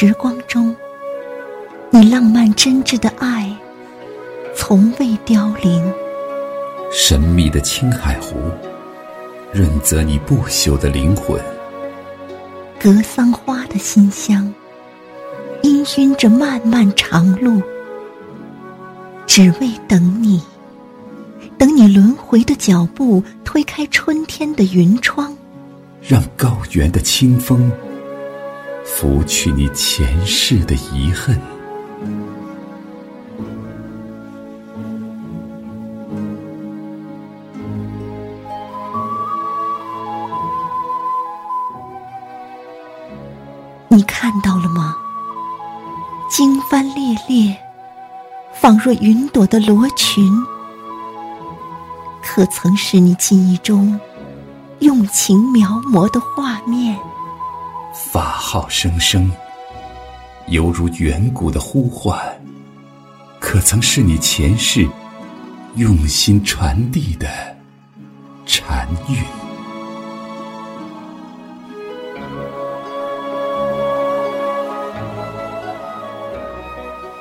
时光中，你浪漫真挚的爱，从未凋零。神秘的青海湖，润泽你不朽的灵魂。格桑花的馨香，氤氲着漫漫长路，只为等你，等你轮回的脚步推开春天的云窗，让高原的清风拂去你前世的遗恨。你看到了吗？经幡猎猎，仿若云朵的罗裙，可曾是你记忆中用情描摹的画面？号声声，犹如远古的呼唤，可曾是你前世用心传递的禅韵？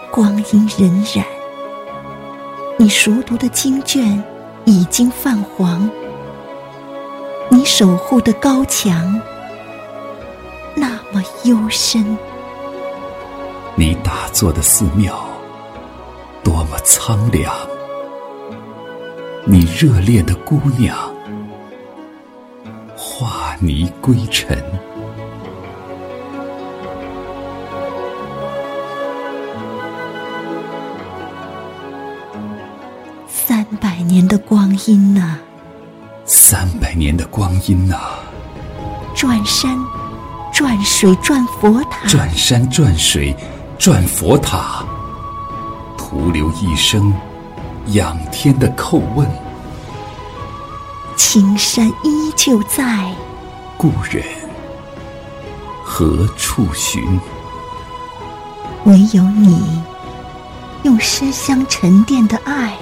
光阴荏苒，你熟读的经卷已经泛黄，你守护的高墙幽深，你打坐的寺庙多么苍凉，你热恋的姑娘化泥归尘。三百年的光阴呐，三百年的光阴呐，转山，转水，转佛塔，转山转水，转佛塔，徒留一生仰天的叩问。青山依旧在，故人何处寻？唯有你，用诗香沉淀的爱。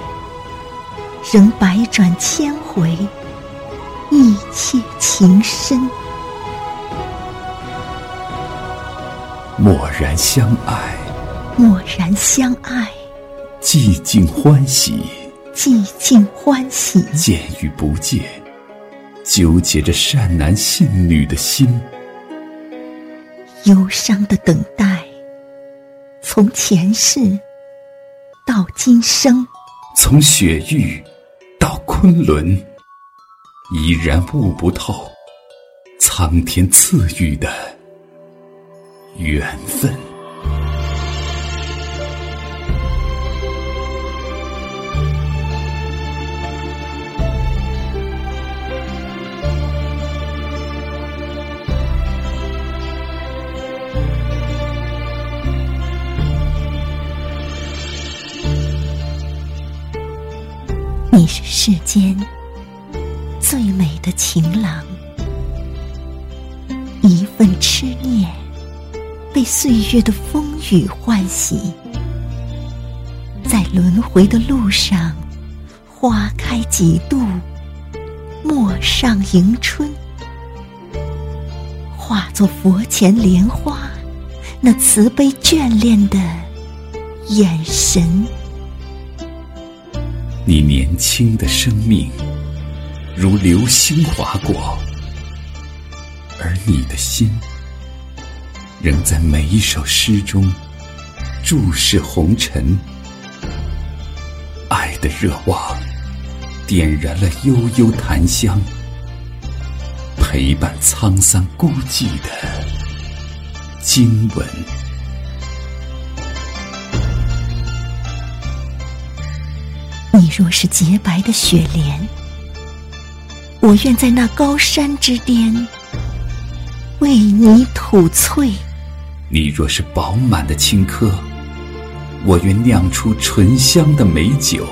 仍百转千回，一切情深。蓦然相爱，默然相爱，寂静欢喜，寂静欢喜。见与不见，纠结着善男信女的心。忧伤的等待，从前世到今生，从雪域到。昆仑依然悟不透苍天赐予的缘分。你是世间最美的情郎，一份痴念被岁月的风雨唤醒，在轮回的路上，花开几度，陌上迎春，化作佛前莲花，那慈悲眷恋的眼神。你年轻的生命如流星划过，而你的心仍在每一首诗中注视红尘。爱的热望点燃了悠悠檀香，陪伴沧桑孤寂的经文。你若是洁白的雪莲，我愿在那高山之巅为你吐翠；你若是饱满的青稞，我愿酿出醇香的美酒；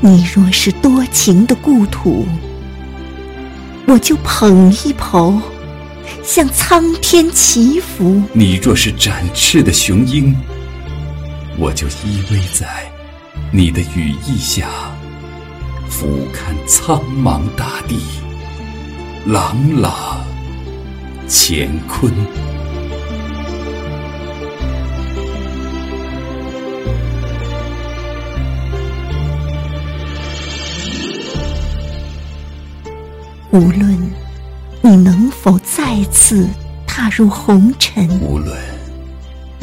你若是多情的故土，我就捧一捧，向苍天祈福；你若是展翅的雄鹰，我就依偎在。你的羽翼下，俯瞰苍茫大地，朗朗乾坤。无论你能否再次踏入红尘，无论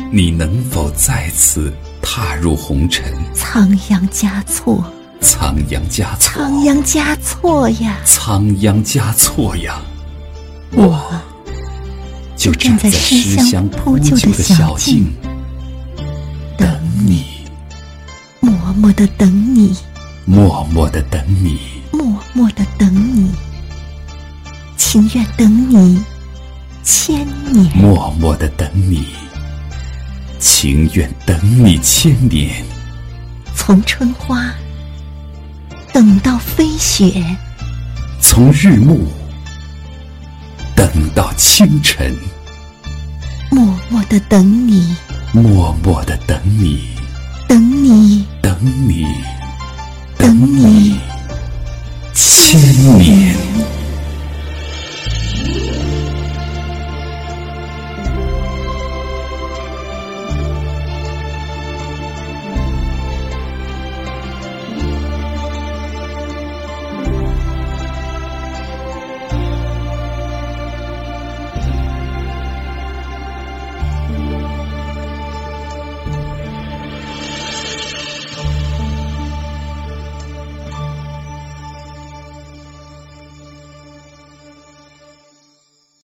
你能否再次踏入红尘，仓央嘉措，仓央嘉措，仓央嘉措呀，仓央嘉措呀，我就站在诗香铺就的小径，等你，默默的等你，默默的等你，默默的等你，情愿等你千年，默默的等你，情愿等你千年，从春花等到飞雪，从日暮等到清晨，默默的等你，默默的等你，等你，等你，